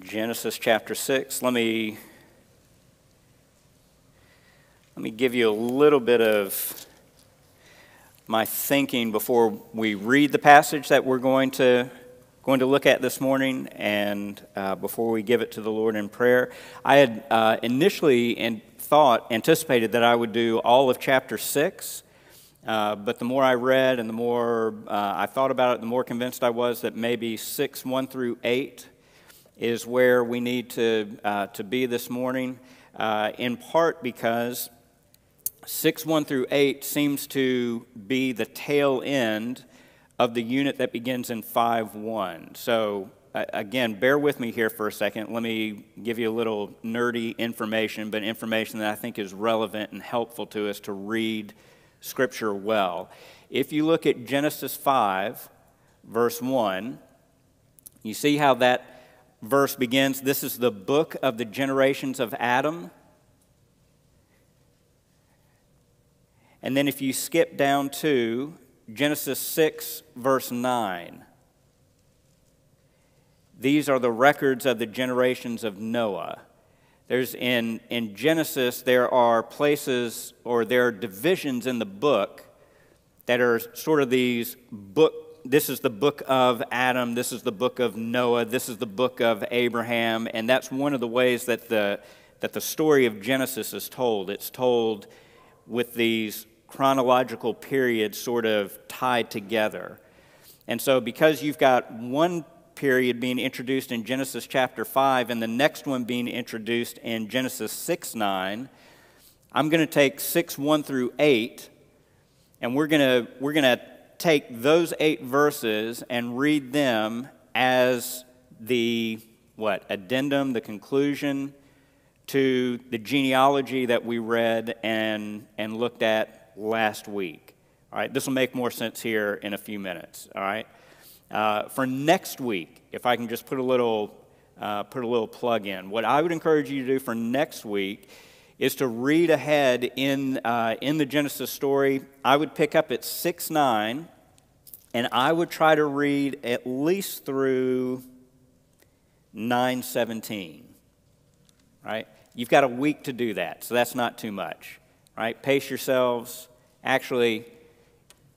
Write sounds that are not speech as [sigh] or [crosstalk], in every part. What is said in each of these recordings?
Genesis chapter 6. Let me let me give you a little bit of my thinking before we read the passage that we're going to going to look at this morning, and uh, before we give it to the Lord in prayer. I had uh, initially in thought anticipated that I would do all of chapter six. Uh, but the more I read and the more uh, I thought about it, the more convinced I was that maybe 6, 1 through 8 is where we need to, uh, to be this morning, uh, in part because 6, 1 through 8 seems to be the tail end of the unit that begins in 5, 1. So, again, bear with me here for a second. Let me give you a little nerdy information, but information that I think is relevant and helpful to us to read Scripture well. If you look at Genesis 5, verse 1, you see how that verse begins. This is the book of the generations of Adam. And then if you skip down to Genesis 6, verse 9, these are the records of the generations of Noah. There's in, in Genesis, there are places or there are divisions in the book that are sort of these book. This is the book of Adam. This is the book of Noah. This is the book of Abraham. And that's one of the ways that the, that the story of Genesis is told. It's told with these chronological periods sort of tied together. And so, because you've got one period being introduced in Genesis chapter 5 and the next one being introduced in Genesis 6 9, I'm going to take 6 1 through 8, and we're going to, we're going to take those eight verses and read them as the what addendum the conclusion to the genealogy that we read and and looked at last week all right this will make more sense here in a few minutes all right uh, for next week, if I can just put a little uh, put a little plug in, what I would encourage you to do for next week is to read ahead in uh, in the Genesis story. I would pick up at six nine, and I would try to read at least through nine seventeen. Right? You've got a week to do that, so that's not too much. Right? Pace yourselves. Actually,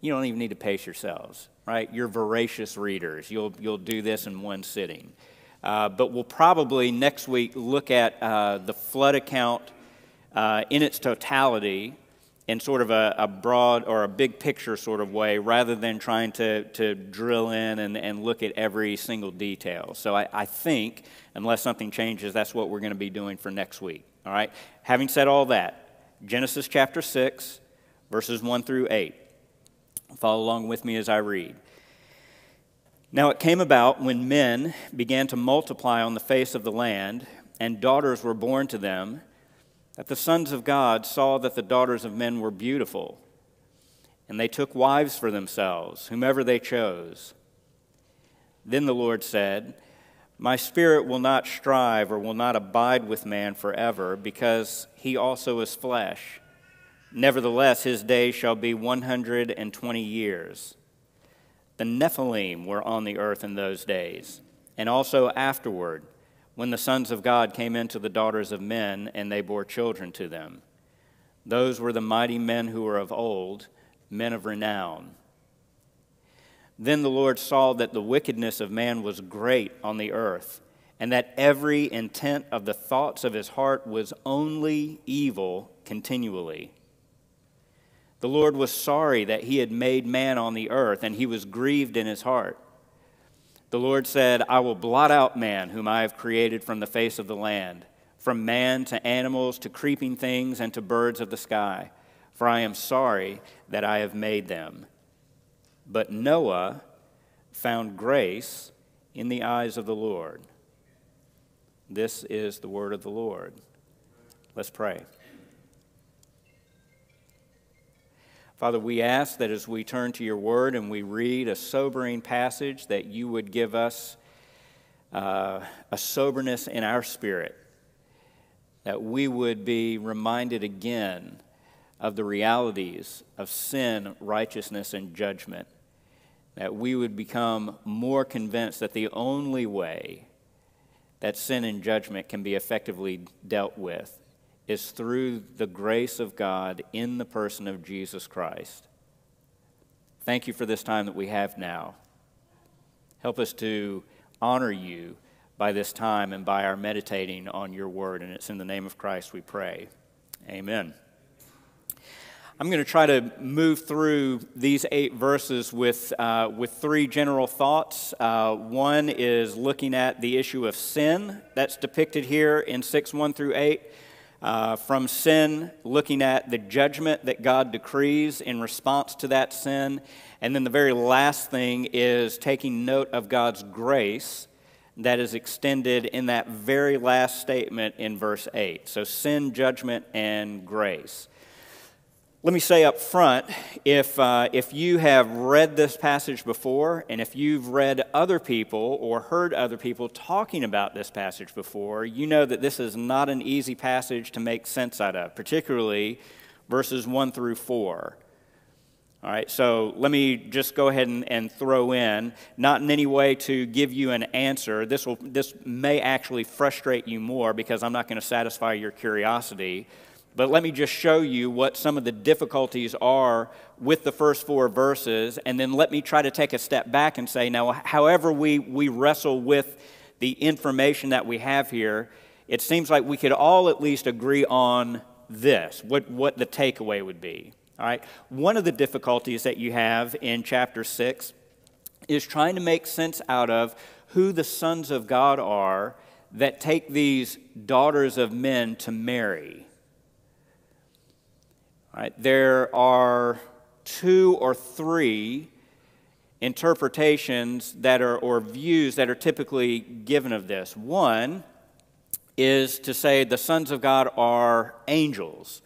you don't even need to pace yourselves right? You're voracious readers. You'll, you'll do this in one sitting. Uh, but we'll probably next week look at uh, the flood account uh, in its totality in sort of a, a, broad or a big picture sort of way rather than trying to, to drill in and, and look at every single detail. So I, I think, unless something changes, that's what we're going to be doing for next week. All right? Having said all that, Genesis chapter 6, verses 1 through 8. Follow along with me as I read. Now it came about when men began to multiply on the face of the land, and daughters were born to them, that the sons of God saw that the daughters of men were beautiful, and they took wives for themselves, whomever they chose. Then the Lord said, My spirit will not strive or will not abide with man forever, because he also is flesh. Nevertheless, his days shall be 120 years. The Nephilim were on the earth in those days, and also afterward, when the sons of God came into the daughters of men, and they bore children to them. Those were the mighty men who were of old, men of renown. Then the Lord saw that the wickedness of man was great on the earth, and that every intent of the thoughts of his heart was only evil continually. The Lord was sorry that he had made man on the earth, and he was grieved in his heart. The Lord said, I will blot out man, whom I have created from the face of the land, from man to animals to creeping things and to birds of the sky, for I am sorry that I have made them. But Noah found grace in the eyes of the Lord. This is the word of the Lord. Let's pray. Father, we ask that as we turn to your word and we read a sobering passage, that you would give us uh, a soberness in our spirit, that we would be reminded again of the realities of sin, righteousness, and judgment, that we would become more convinced that the only way that sin and judgment can be effectively dealt with is through the grace of God in the person of Jesus Christ. Thank you for this time that we have now. Help us to honor you by this time and by our meditating on your word. And it's in the name of Christ we pray. Amen. I'm going to try to move through these eight verses with, uh, with three general thoughts. Uh, one is looking at the issue of sin that's depicted here in 6 1 through 8. Uh, from sin, looking at the judgment that God decrees in response to that sin. And then the very last thing is taking note of God's grace that is extended in that very last statement in verse 8. So, sin, judgment, and grace. Let me say up front if, uh, if you have read this passage before, and if you've read other people or heard other people talking about this passage before, you know that this is not an easy passage to make sense out of, particularly verses 1 through 4. All right, so let me just go ahead and, and throw in, not in any way to give you an answer. This, will, this may actually frustrate you more because I'm not going to satisfy your curiosity but let me just show you what some of the difficulties are with the first four verses, and then let me try to take a step back and say, now, however we, we wrestle with the information that we have here, it seems like we could all at least agree on this, what, what the takeaway would be. All right? One of the difficulties that you have in chapter 6 is trying to make sense out of who the sons of God are that take these daughters of men to marry. Right, there are two or three interpretations that are, or views that are typically given of this. One is to say the sons of God are angels.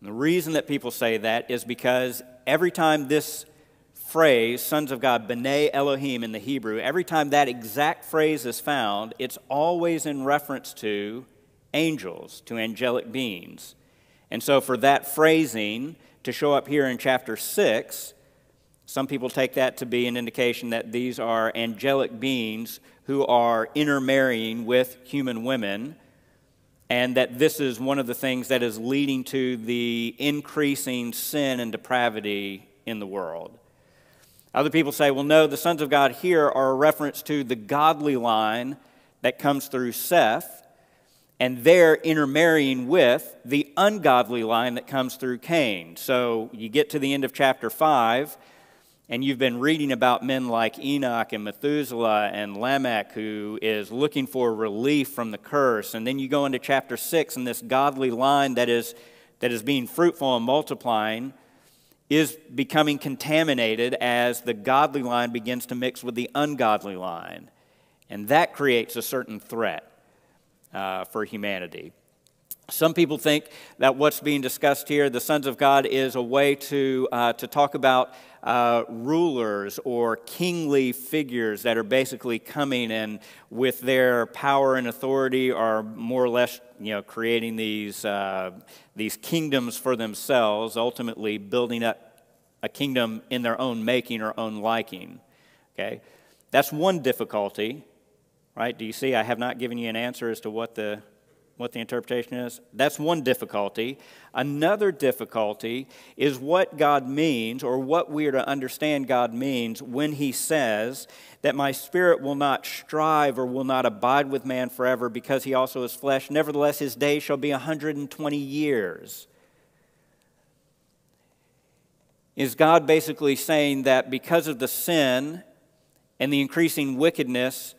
And the reason that people say that is because every time this phrase, sons of God, B'nai Elohim in the Hebrew, every time that exact phrase is found, it's always in reference to angels, to angelic beings. And so, for that phrasing to show up here in chapter 6, some people take that to be an indication that these are angelic beings who are intermarrying with human women, and that this is one of the things that is leading to the increasing sin and depravity in the world. Other people say, well, no, the sons of God here are a reference to the godly line that comes through Seth and they're intermarrying with the ungodly line that comes through Cain. So you get to the end of chapter 5, and you've been reading about men like Enoch and Methuselah and Lamech, who is looking for relief from the curse. And then you go into chapter 6, and this godly line that is, that is being fruitful and multiplying is becoming contaminated as the godly line begins to mix with the ungodly line. And that creates a certain threat uh, for humanity. Some people think that what's being discussed here, the sons of God, is a way to, uh, to talk about uh, rulers or kingly figures that are basically coming and with their power and authority are more or less you know, creating these, uh, these kingdoms for themselves, ultimately building up a kingdom in their own making or own liking. Okay? That's one difficulty right? Do you see? I have not given you an answer as to what the what the interpretation is. That's one difficulty. Another difficulty is what God means, or what we are to understand God means when He says that my spirit will not strive or will not abide with man forever because he also is flesh. Nevertheless, his day shall be 120 years. Is God basically saying that because of the sin and the increasing wickedness,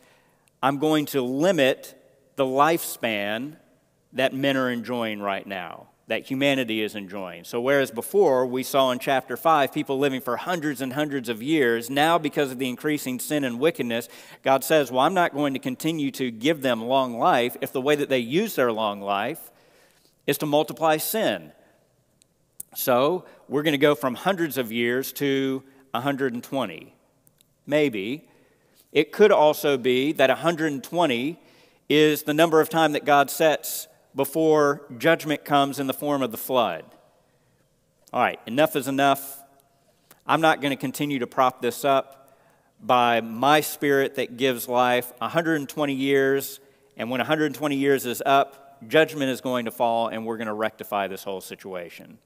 I'm going to limit the lifespan that men are enjoying right now, that humanity is enjoying. So, whereas before we saw in chapter 5 people living for hundreds and hundreds of years, now because of the increasing sin and wickedness, God says, Well, I'm not going to continue to give them long life if the way that they use their long life is to multiply sin. So, we're going to go from hundreds of years to 120. Maybe. It could also be that 120 is the number of time that God sets before judgment comes in the form of the flood. All right, enough is enough. I'm not going to continue to prop this up by my spirit that gives life 120 years and when 120 years is up, judgment is going to fall, and we're going to rectify this whole situation.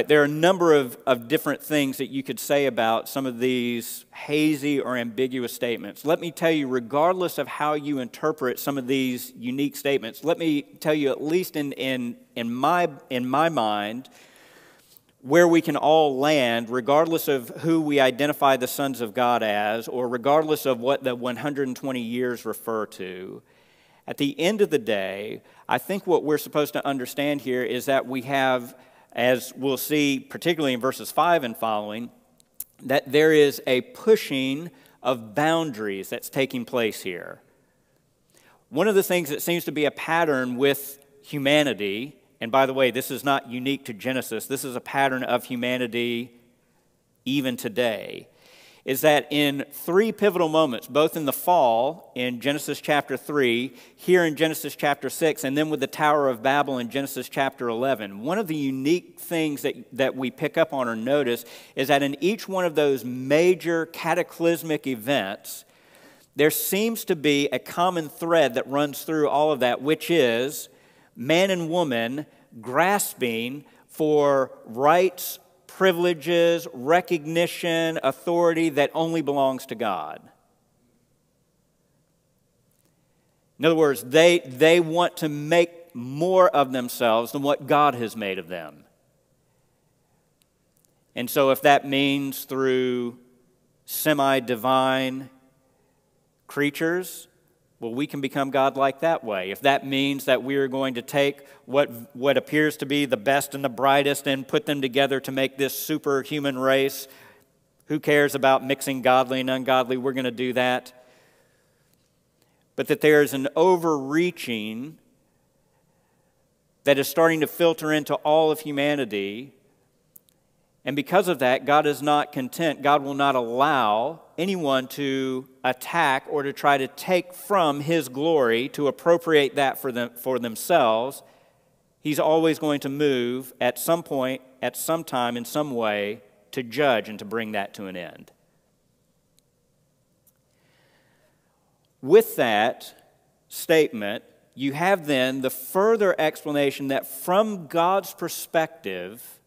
There are a number of, of different things that you could say about some of these hazy or ambiguous statements. Let me tell you, regardless of how you interpret some of these unique statements, let me tell you, at least in, in, in, my, in my mind, where we can all land, regardless of who we identify the sons of God as, or regardless of what the 120 years refer to. At the end of the day, I think what we're supposed to understand here is that we have as we'll see, particularly in verses 5 and following, that there is a pushing of boundaries that's taking place here. One of the things that seems to be a pattern with humanity, and by the way, this is not unique to Genesis, this is a pattern of humanity even today, is that in three pivotal moments, both in the fall in Genesis chapter 3, here in Genesis chapter 6, and then with the Tower of Babel in Genesis chapter 11, one of the unique things that, that we pick up on or notice is that in each one of those major cataclysmic events, there seems to be a common thread that runs through all of that, which is man and woman grasping for rights privileges, recognition, authority that only belongs to God. In other words, they, they want to make more of themselves than what God has made of them. And so, if that means through semi divine creatures, well, we can become godlike that way. If that means that we are going to take what, what appears to be the best and the brightest and put them together to make this superhuman race, who cares about mixing godly and ungodly? We're going to do that. But that there is an overreaching that is starting to filter into all of humanity and because of that, God is not content. God will not allow anyone to attack or to try to take from His glory to appropriate that for, them, for themselves. He's always going to move at some point, at some time, in some way to judge and to bring that to an end. With that statement, you have then the further explanation that from God's perspective,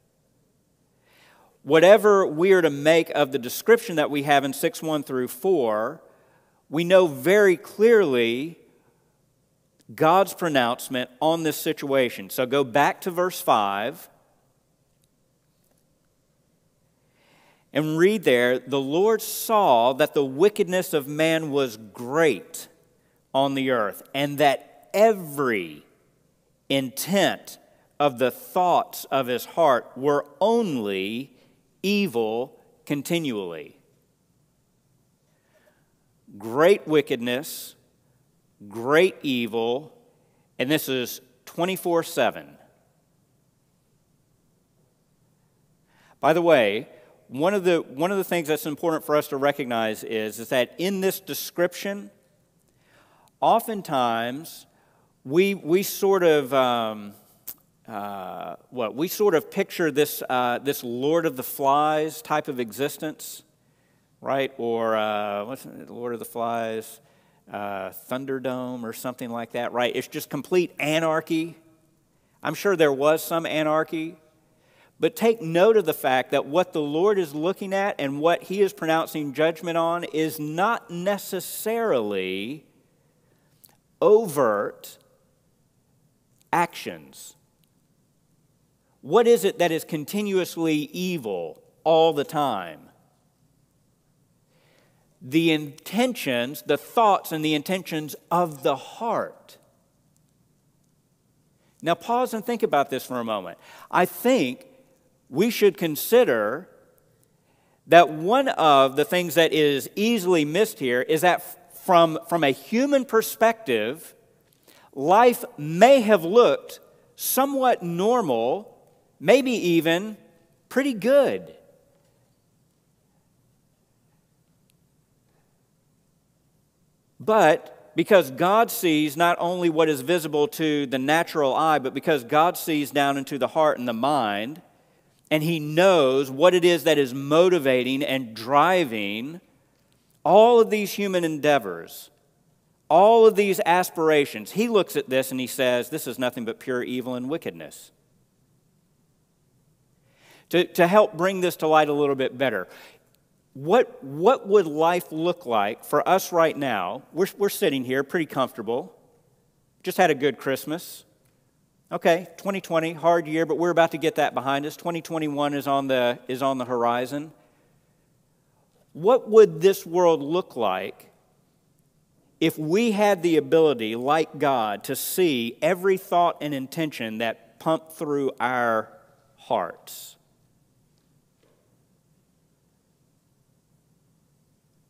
whatever we are to make of the description that we have in 6 1 through 4, we know very clearly God's pronouncement on this situation. So go back to verse 5 and read there the Lord saw that the wickedness of man was great on the earth, and that every intent of the thoughts of his heart were only evil continually. Great wickedness, great evil, and this is 24 7. By the way, one of the, one of the things that's important for us to recognize is, is that in this description, oftentimes we, we sort of. Um, uh, what we sort of picture this, uh, this Lord of the Flies type of existence, right? Or uh, what's it, Lord of the Flies, uh, Thunderdome or something like that, right? It's just complete anarchy. I'm sure there was some anarchy, but take note of the fact that what the Lord is looking at and what He is pronouncing judgment on is not necessarily overt actions what is it that is continuously evil all the time? The intentions, the thoughts, and the intentions of the heart. Now, pause and think about this for a moment. I think we should consider that one of the things that is easily missed here is that from, from a human perspective, life may have looked somewhat normal maybe even pretty good. But because God sees not only what is visible to the natural eye, but because God sees down into the heart and the mind, and He knows what it is that is motivating and driving all of these human endeavors, all of these aspirations, he looks at this and he says, This is nothing but pure evil and wickedness. To, to help bring this to light a little bit better, what, what would life look like for us right now? We're, we're sitting here pretty comfortable, just had a good Christmas. Okay, 2020, hard year, but we're about to get that behind us. 2021 is on the, is on the horizon. What would this world look like if we had the ability, like God, to see every thought and intention that pumped through our hearts?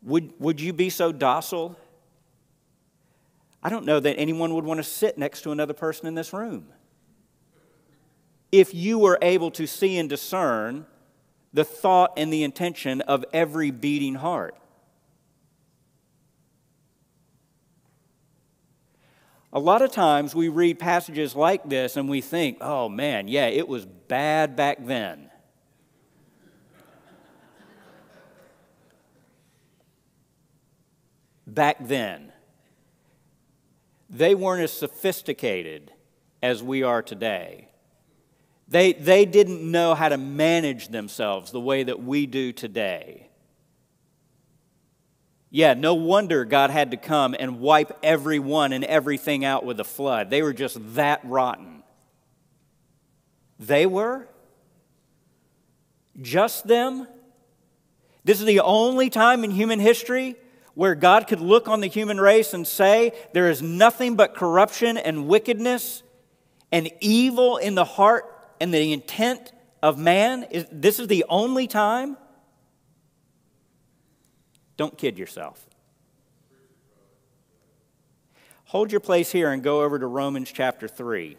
Would, would you be so docile? I don't know that anyone would want to sit next to another person in this room. If you were able to see and discern the thought and the intention of every beating heart. A lot of times we read passages like this and we think, oh man, yeah, it was bad back then. Back then, they weren't as sophisticated as we are today. They, they didn't know how to manage themselves the way that we do today. Yeah, no wonder God had to come and wipe everyone and everything out with a flood. They were just that rotten. They were? Just them? This is the only time in human history where God could look on the human race and say, There is nothing but corruption and wickedness and evil in the heart and the intent of man? Is, this is the only time? Don't kid yourself. Hold your place here and go over to Romans chapter 3.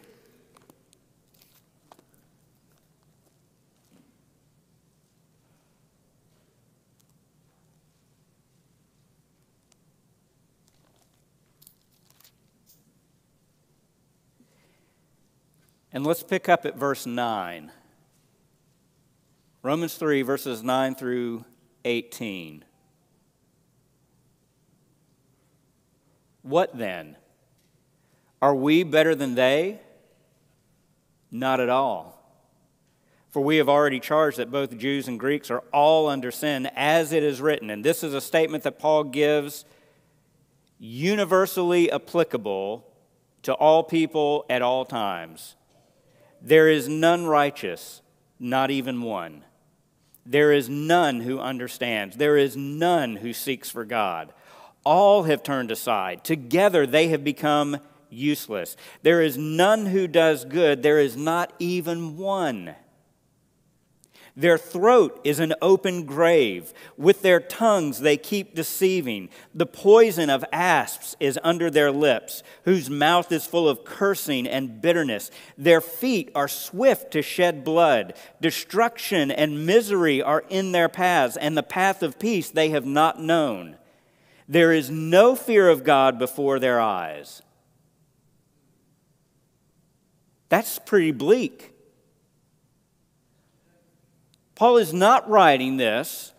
And let's pick up at verse 9. Romans 3, verses 9 through 18. What then? Are we better than they? Not at all. For we have already charged that both Jews and Greeks are all under sin, as it is written. And this is a statement that Paul gives universally applicable to all people at all times. There is none righteous, not even one. There is none who understands. There is none who seeks for God. All have turned aside. Together they have become useless. There is none who does good. There is not even one. Their throat is an open grave. With their tongues they keep deceiving. The poison of asps is under their lips, whose mouth is full of cursing and bitterness. Their feet are swift to shed blood. Destruction and misery are in their paths, and the path of peace they have not known. There is no fear of God before their eyes. That's pretty bleak. Paul is not writing this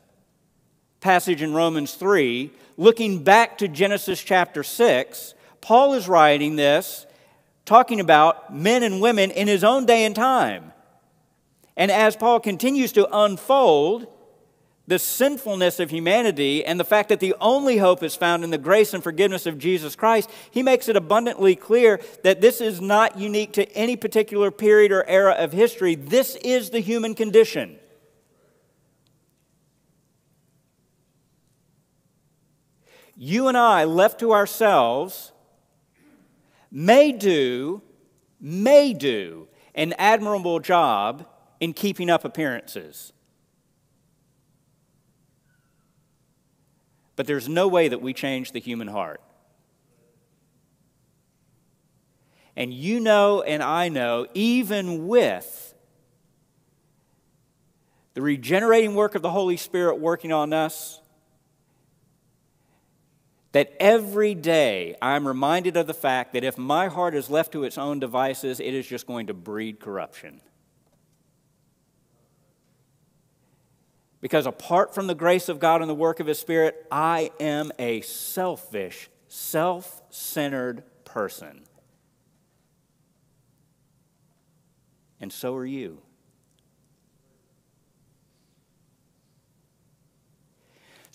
passage in Romans 3 looking back to Genesis chapter 6. Paul is writing this talking about men and women in his own day and time. And as Paul continues to unfold the sinfulness of humanity and the fact that the only hope is found in the grace and forgiveness of Jesus Christ, he makes it abundantly clear that this is not unique to any particular period or era of history. This is the human condition. You and I, left to ourselves, may do, may do an admirable job in keeping up appearances. But there's no way that we change the human heart. And you know, and I know, even with the regenerating work of the Holy Spirit working on us, that every day I'm reminded of the fact that if my heart is left to its own devices, it is just going to breed corruption. Because apart from the grace of God and the work of His Spirit, I am a selfish self centered person. And so are you.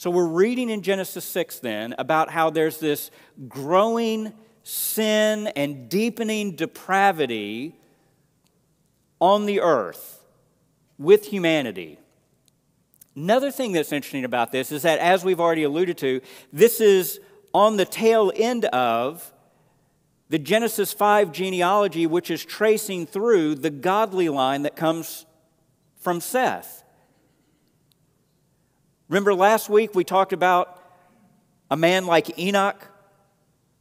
So we're reading in Genesis 6 then about how there's this growing sin and deepening depravity on the earth with humanity. Another thing that's interesting about this is that, as we've already alluded to, this is on the tail end of the Genesis 5 genealogy, which is tracing through the godly line that comes from Seth. Remember last week we talked about a man like Enoch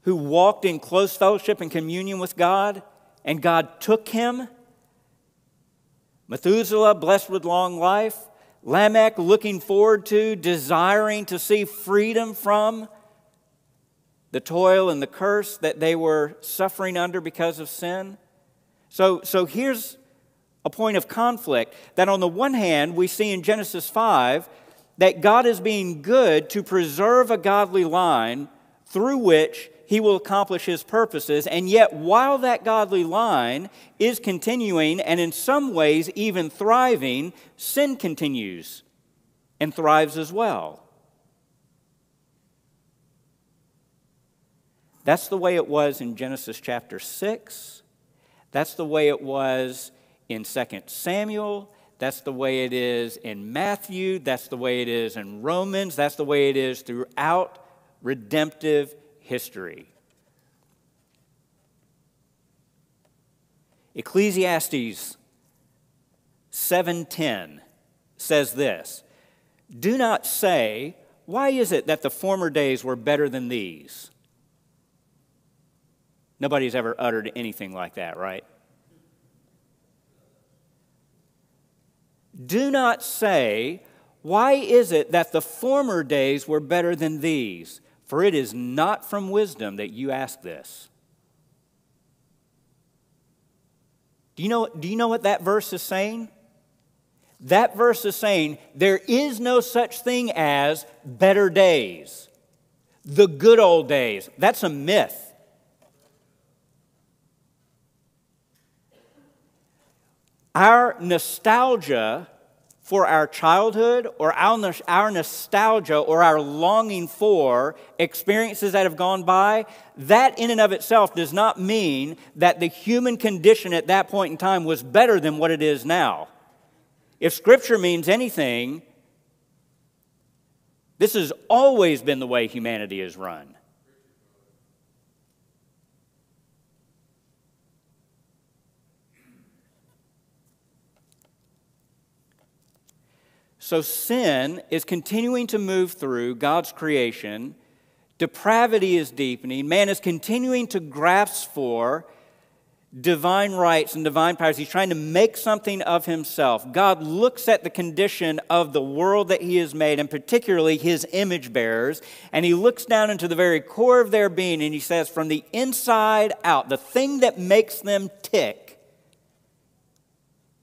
who walked in close fellowship and communion with God, and God took him. Methuselah, blessed with long life. Lamech, looking forward to, desiring to see freedom from the toil and the curse that they were suffering under because of sin. So, so here's a point of conflict that on the one hand, we see in Genesis 5 that God is being good to preserve a godly line through which he will accomplish his purposes. And yet, while that godly line is continuing and in some ways even thriving, sin continues and thrives as well. That's the way it was in Genesis chapter 6. That's the way it was in 2 Samuel. That's the way it is in Matthew. That's the way it is in Romans. That's the way it is throughout redemptive history. Ecclesiastes 7:10 says this, "Do not say, why is it that the former days were better than these?" Nobody's ever uttered anything like that, right? Do not say, Why is it that the former days were better than these? For it is not from wisdom that you ask this. Do you know, do you know what that verse is saying? That verse is saying there is no such thing as better days, the good old days. That's a myth. Our nostalgia for our childhood or our, nostalgia or our longing for experiences that have gone by, that in and of itself does not mean that the human condition at that point in time was better than what it is now. If Scripture means anything, this has always been the way humanity is run. So sin is continuing to move through God's creation. Depravity is deepening. Man is continuing to grasp for divine rights and divine powers. He's trying to make something of himself. God looks at the condition of the world that he has made, and particularly his image bearers, and he looks down into the very core of their being and he says, from the inside out, the thing that makes them tick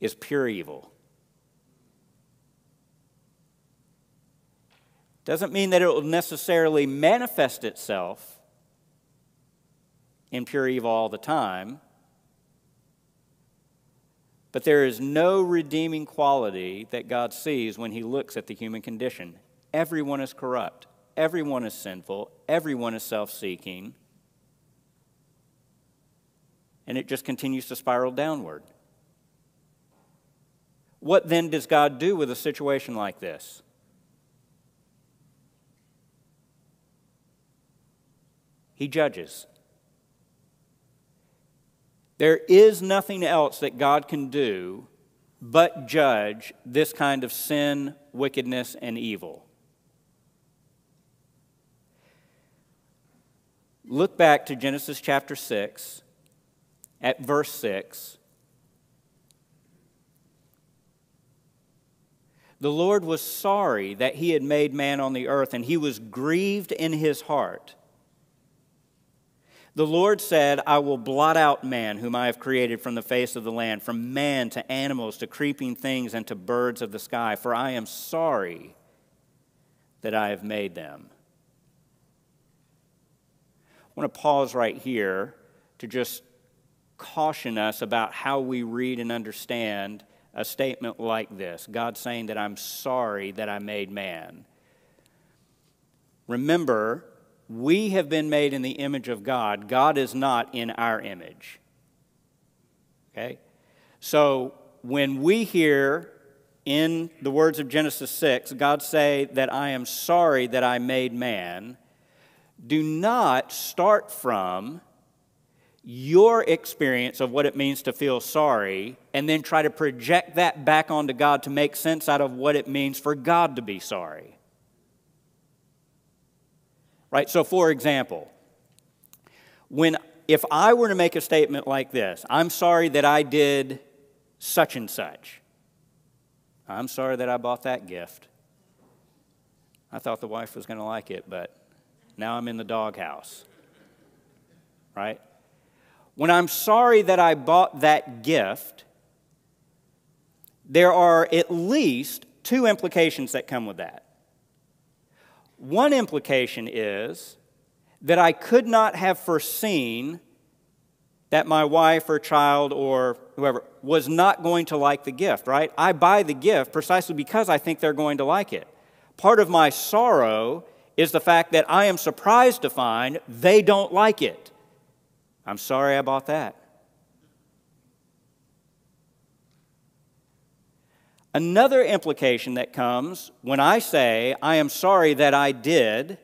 is pure evil. Doesn't mean that it will necessarily manifest itself in pure evil all the time. But there is no redeeming quality that God sees when He looks at the human condition. Everyone is corrupt, everyone is sinful, everyone is self seeking, and it just continues to spiral downward. What then does God do with a situation like this? He judges. There is nothing else that God can do but judge this kind of sin, wickedness, and evil. Look back to Genesis chapter 6 at verse 6. The Lord was sorry that he had made man on the earth, and he was grieved in his heart. The Lord said, I will blot out man, whom I have created from the face of the land, from man to animals to creeping things and to birds of the sky, for I am sorry that I have made them. I want to pause right here to just caution us about how we read and understand a statement like this God saying that I'm sorry that I made man. Remember, we have been made in the image of God. God is not in our image. Okay? So when we hear in the words of Genesis 6, God say that I am sorry that I made man, do not start from your experience of what it means to feel sorry and then try to project that back onto God to make sense out of what it means for God to be sorry. Right? So, for example, when if I were to make a statement like this, I'm sorry that I did such and such. I'm sorry that I bought that gift. I thought the wife was going to like it, but now I'm in the doghouse. Right? When I'm sorry that I bought that gift, there are at least two implications that come with that. One implication is that I could not have foreseen that my wife or child or whoever was not going to like the gift, right? I buy the gift precisely because I think they're going to like it. Part of my sorrow is the fact that I am surprised to find they don't like it. I'm sorry I bought that. Another implication that comes when I say, I am sorry that I did,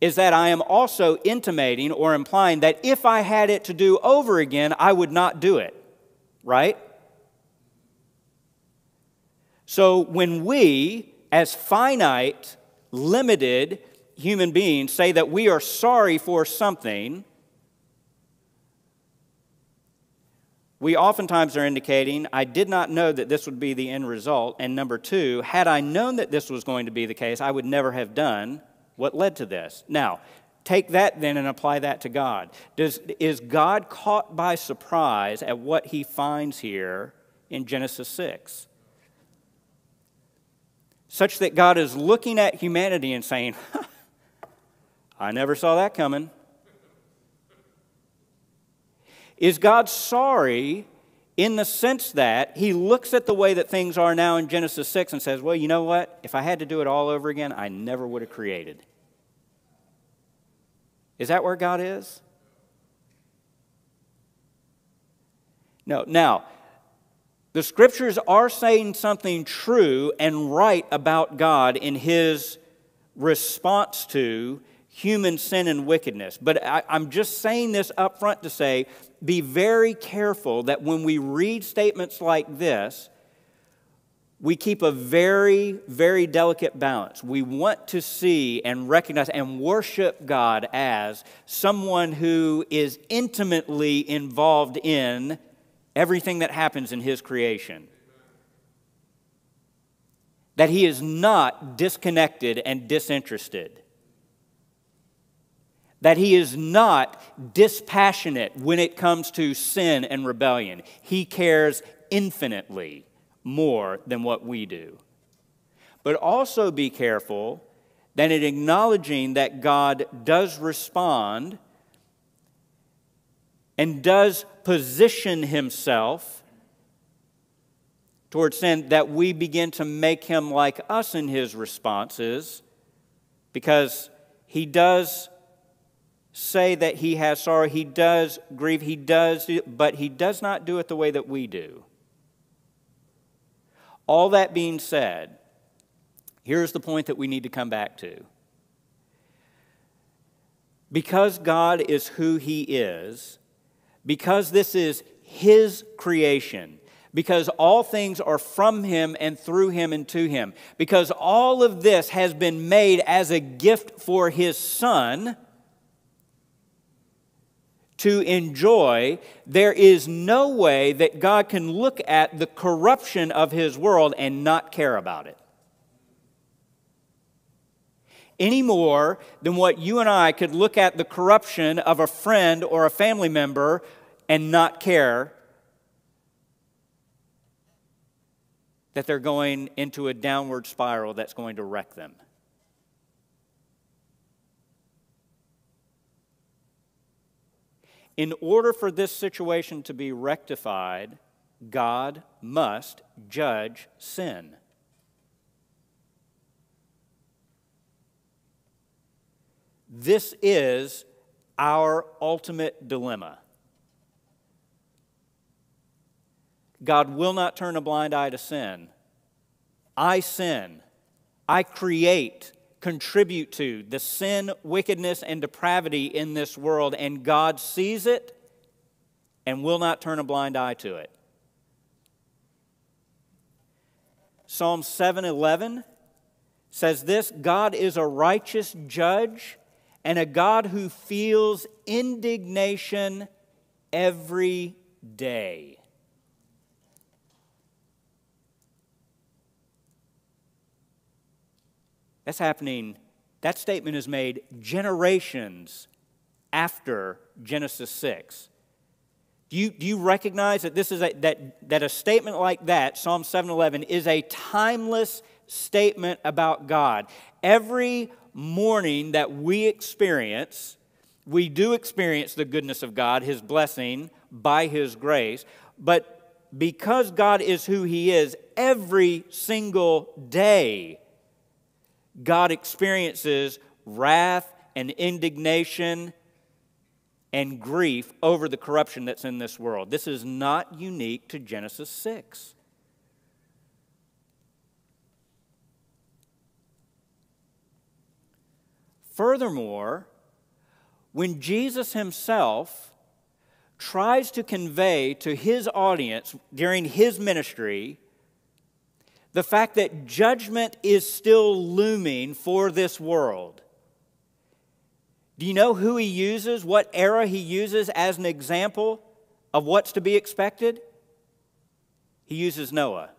is that I am also intimating or implying that if I had it to do over again, I would not do it. Right? So when we, as finite, limited human beings, say that we are sorry for something, we oftentimes are indicating, I did not know that this would be the end result. And number two, had I known that this was going to be the case, I would never have done what led to this. Now, take that then and apply that to God. Does, is God caught by surprise at what he finds here in Genesis 6? Such that God is looking at humanity and saying, [laughs] I never saw that coming. Is God sorry in the sense that he looks at the way that things are now in Genesis 6 and says, Well, you know what? If I had to do it all over again, I never would have created. Is that where God is? No. Now, the scriptures are saying something true and right about God in his response to human sin and wickedness. But I, am just saying this up front to say be very careful that when we read statements like this, we keep a very, very delicate balance. We want to see and recognize and worship God as someone who is intimately involved in everything that happens in His creation. That He is not disconnected and disinterested that he is not dispassionate when it comes to sin and rebellion. He cares infinitely more than what we do. But also be careful that in acknowledging that God does respond and does position himself towards sin, that we begin to make him like us in his responses because he does say that he has sorrow. He does grieve. He does, but he does not do it the way that we do. All that being said, here's the point that we need to come back to. Because God is who he is, because this is his creation, because all things are from him and through him and to him, because all of this has been made as a gift for his son to enjoy, there is no way that God can look at the corruption of his world and not care about it. Any more than what you and I could look at the corruption of a friend or a family member and not care that they're going into a downward spiral that's going to wreck them. In order for this situation to be rectified, God must judge sin. This is our ultimate dilemma. God will not turn a blind eye to sin. I sin. I create, contribute to the sin, wickedness, and depravity in this world, and God sees it and will not turn a blind eye to it. Psalm 7:11 says this, God is a righteous judge and a God who feels indignation every day. That's happening, that statement is made generations after Genesis 6. Do you, do you recognize that this is a, that, that a statement like that, Psalm 711, is a timeless statement about God? Every morning that we experience, we do experience the goodness of God, His blessing by His grace, but because God is who He is, every single day God experiences wrath and indignation and grief over the corruption that's in this world. This is not unique to Genesis 6. Furthermore, when Jesus himself tries to convey to his audience during his ministry the fact that judgment is still looming for this world. Do you know who he uses, what era he uses as an example of what's to be expected? He uses Noah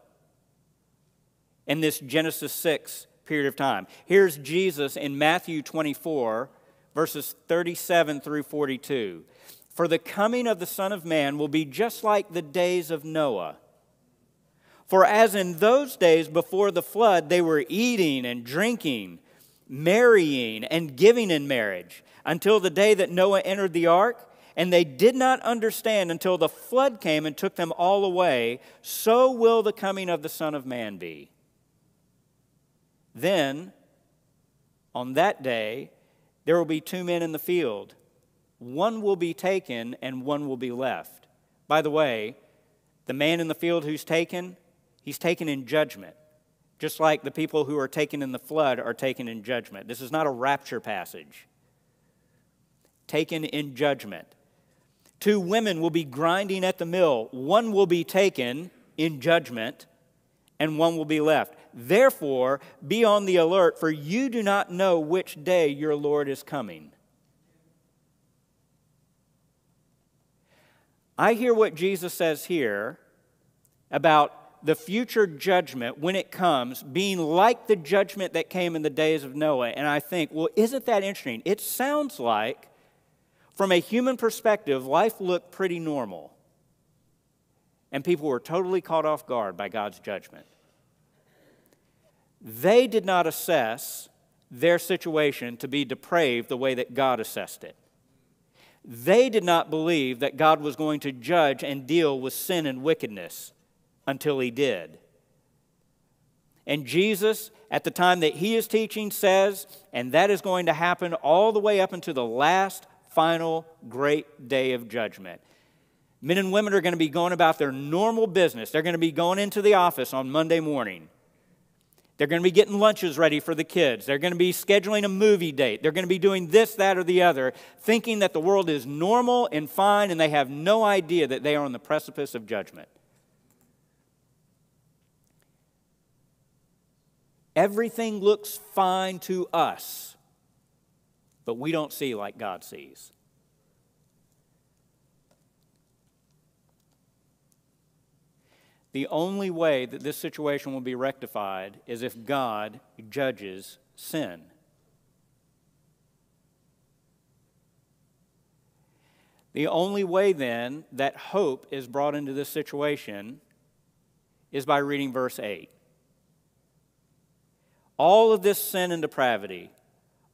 in this Genesis 6 period of time. Here's Jesus in Matthew 24, verses 37 through 42. For the coming of the Son of Man will be just like the days of Noah. For as in those days before the flood, they were eating and drinking, marrying and giving in marriage, until the day that Noah entered the ark, and they did not understand until the flood came and took them all away, so will the coming of the Son of Man be. Then, on that day, there will be two men in the field. One will be taken and one will be left. By the way, the man in the field who's taken, He's taken in judgment, just like the people who are taken in the flood are taken in judgment. This is not a rapture passage. Taken in judgment. Two women will be grinding at the mill. One will be taken in judgment, and one will be left. Therefore, be on the alert, for you do not know which day your Lord is coming. I hear what Jesus says here about the future judgment, when it comes, being like the judgment that came in the days of Noah. And I think, well, isn't that interesting? It sounds like, from a human perspective, life looked pretty normal. And people were totally caught off guard by God's judgment. They did not assess their situation to be depraved the way that God assessed it. They did not believe that God was going to judge and deal with sin and wickedness until he did. And Jesus, at the time that he is teaching, says, and that is going to happen all the way up until the last, final, great day of judgment. Men and women are going to be going about their normal business. They're going to be going into the office on Monday morning. They're going to be getting lunches ready for the kids. They're going to be scheduling a movie date. They're going to be doing this, that, or the other, thinking that the world is normal and fine, and they have no idea that they are on the precipice of judgment. Everything looks fine to us, but we don't see like God sees. The only way that this situation will be rectified is if God judges sin. The only way then that hope is brought into this situation is by reading verse 8 all of this sin and depravity,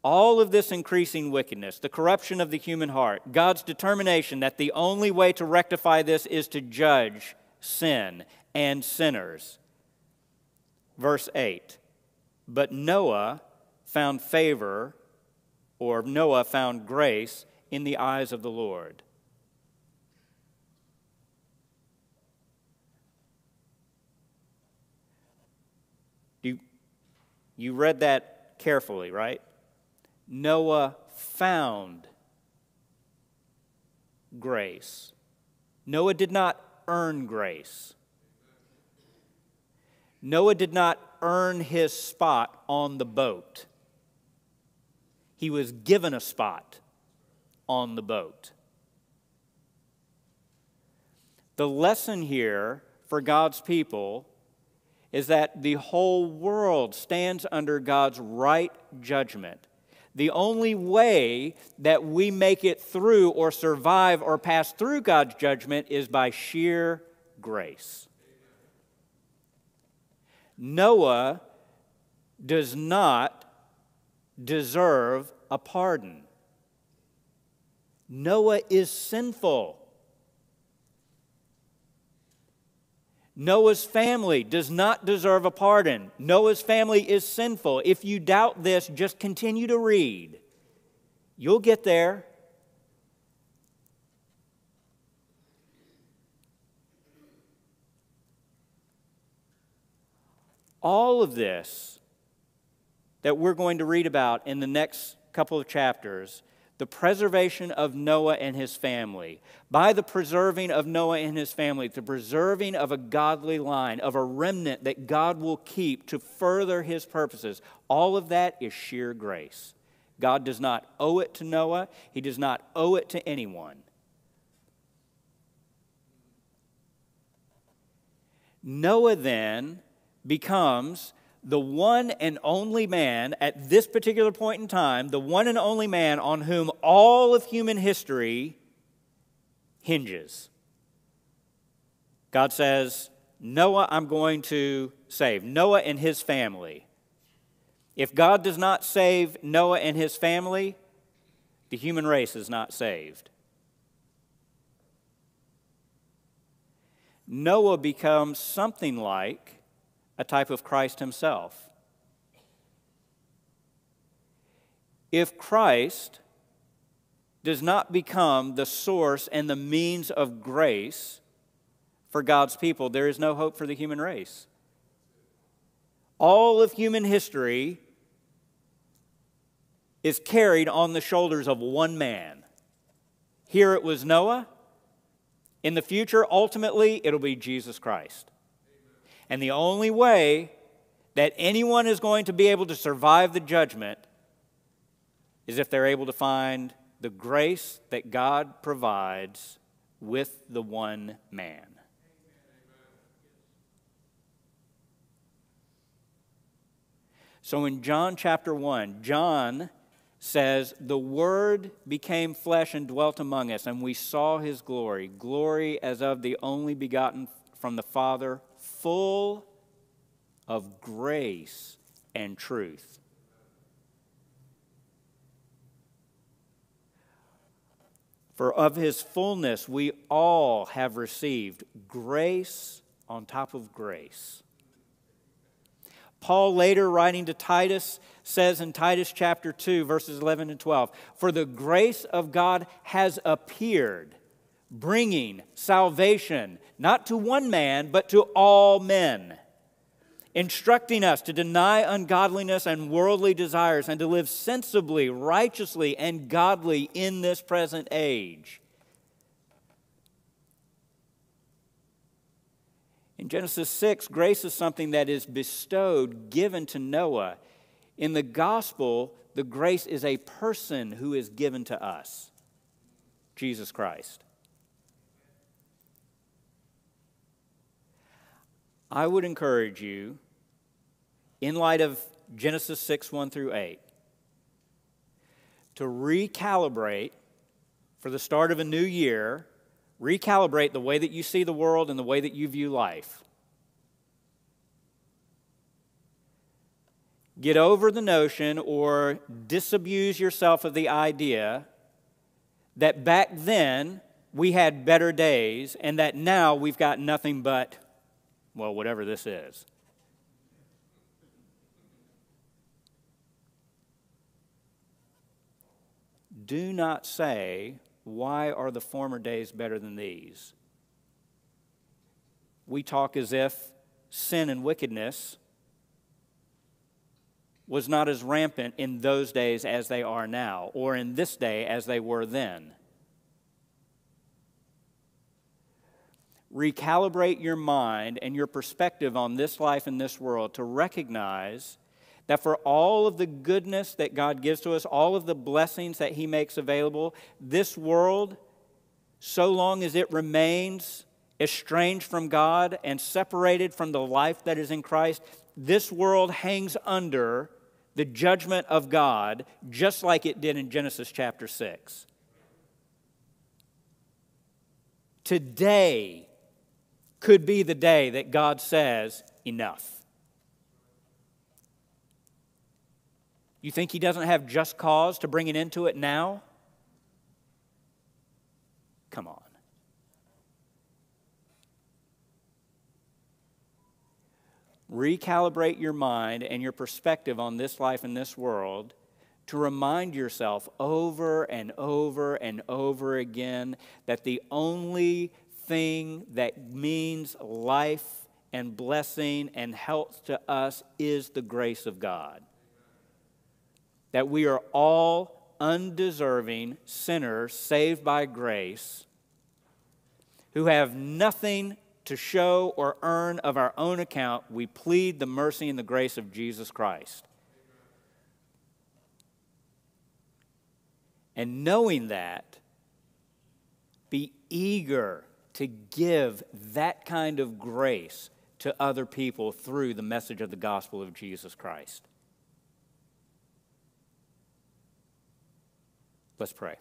all of this increasing wickedness, the corruption of the human heart, God's determination that the only way to rectify this is to judge sin and sinners. Verse 8 But Noah found favor, or Noah found grace in the eyes of the Lord. You read that carefully, right? Noah found grace. Noah did not earn grace. Noah did not earn his spot on the boat. He was given a spot on the boat. The lesson here for God's people is that the whole world stands under God's right judgment. The only way that we make it through or survive or pass through God's judgment is by sheer grace. Noah does not deserve a pardon. Noah is sinful. Noah's family does not deserve a pardon. Noah's family is sinful. If you doubt this, just continue to read. You'll get there. All of this that we're going to read about in the next couple of chapters the preservation of Noah and his family. By the preserving of Noah and his family, the preserving of a godly line, of a remnant that God will keep to further his purposes, all of that is sheer grace. God does not owe it to Noah, he does not owe it to anyone. Noah then becomes the one and only man at this particular point in time, the one and only man on whom all of human history hinges. God says, Noah, I'm going to save. Noah and his family. If God does not save Noah and his family, the human race is not saved. Noah becomes something like a type of Christ himself. If Christ does not become the source and the means of grace for God's people, there is no hope for the human race. All of human history is carried on the shoulders of one man. Here it was Noah. In the future, ultimately, it'll be Jesus Christ. And the only way that anyone is going to be able to survive the judgment is if they're able to find the grace that God provides with the one man. So in John chapter 1, John says, The Word became flesh and dwelt among us, and we saw his glory, glory as of the only begotten from the Father, full of grace and truth. For of his fullness we all have received grace on top of grace. Paul, later writing to Titus, says in Titus chapter 2, verses 11 and 12 For the grace of God has appeared bringing salvation, not to one man, but to all men, instructing us to deny ungodliness and worldly desires and to live sensibly, righteously, and godly in this present age. In Genesis 6, grace is something that is bestowed, given to Noah. In the gospel, the grace is a person who is given to us Jesus Christ. I would encourage you, in light of Genesis 6 1 through 8, to recalibrate for the start of a new year, recalibrate the way that you see the world and the way that you view life. get over the notion or disabuse yourself of the idea that back then we had better days and that now we've got nothing but, well, whatever this is. Do not say, Why are the former days better than these? We talk as if sin and wickedness was not as rampant in those days as they are now, or in this day as they were then. Recalibrate your mind and your perspective on this life and this world to recognize that for all of the goodness that God gives to us, all of the blessings that He makes available, this world, so long as it remains estranged from God and separated from the life that is in Christ, this world hangs under the judgment of God just like it did in Genesis chapter 6. Today could be the day that God says, enough. You think he doesn't have just cause to bring it into it now? Come on. Recalibrate your mind and your perspective on this life and this world to remind yourself over and over and over again that the only thing that means life and blessing and health to us is the grace of God that we are all undeserving sinners saved by grace who have nothing to show or earn of our own account, we plead the mercy and the grace of Jesus Christ. And knowing that, be eager to give that kind of grace to other people through the message of the gospel of Jesus Christ. Let's pray.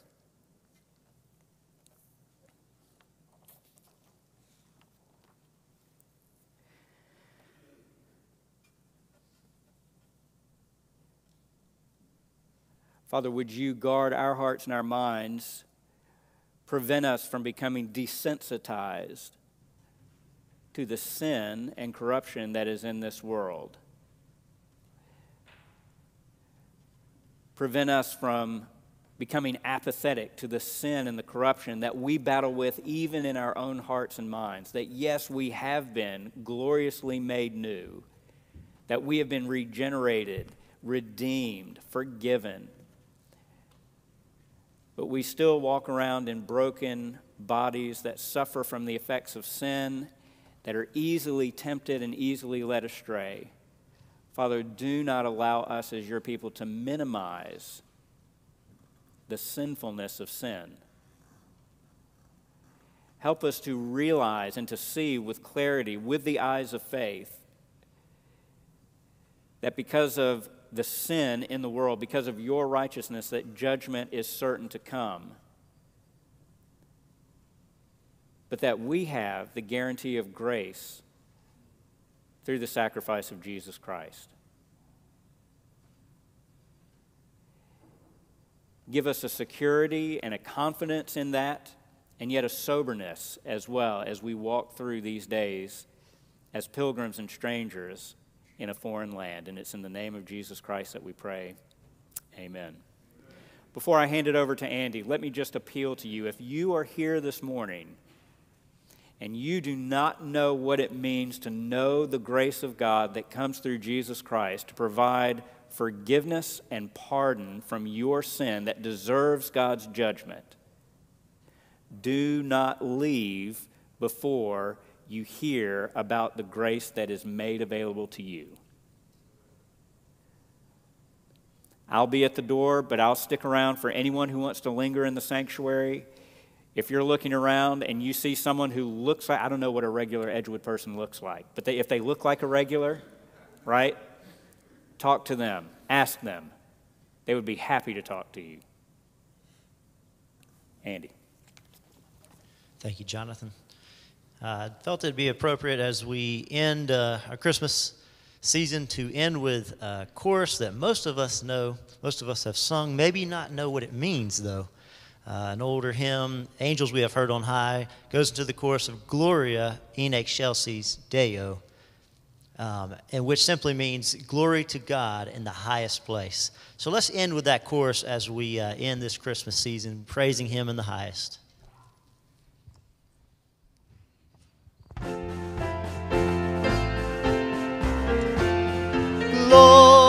Father, would you guard our hearts and our minds, prevent us from becoming desensitized to the sin and corruption that is in this world? Prevent us from becoming apathetic to the sin and the corruption that we battle with even in our own hearts and minds. That yes, we have been gloriously made new, that we have been regenerated, redeemed, forgiven. But we still walk around in broken bodies that suffer from the effects of sin, that are easily tempted and easily led astray. Father, do not allow us as your people to minimize the sinfulness of sin. Help us to realize and to see with clarity, with the eyes of faith, that because of the sin in the world, because of your righteousness, that judgment is certain to come. But that we have the guarantee of grace through the sacrifice of Jesus Christ. give us a security and a confidence in that, and yet a soberness as well as we walk through these days as pilgrims and strangers in a foreign land. And it's in the name of Jesus Christ that we pray. Amen. Before I hand it over to Andy, let me just appeal to you. If you are here this morning and you do not know what it means to know the grace of God that comes through Jesus Christ to provide forgiveness and pardon from your sin that deserves God's judgment, do not leave before you hear about the grace that is made available to you. I'll be at the door, but I'll stick around for anyone who wants to linger in the sanctuary. If you're looking around and you see someone who looks like, I don't know what a regular Edgewood person looks like, but they, if they look like a regular, right? Talk to them, ask them. They would be happy to talk to you. Andy. Thank you, Jonathan. I uh, felt it'd be appropriate as we end uh, our Christmas season to end with a chorus that most of us know, most of us have sung, maybe not know what it means though. Uh, an older hymn, Angels We Have Heard on High, goes into the chorus of Gloria in excelsis Deo, um, and which simply means glory to God in the highest place. So let's end with that chorus as we uh, end this Christmas season, praising Him in the highest. Chelsea's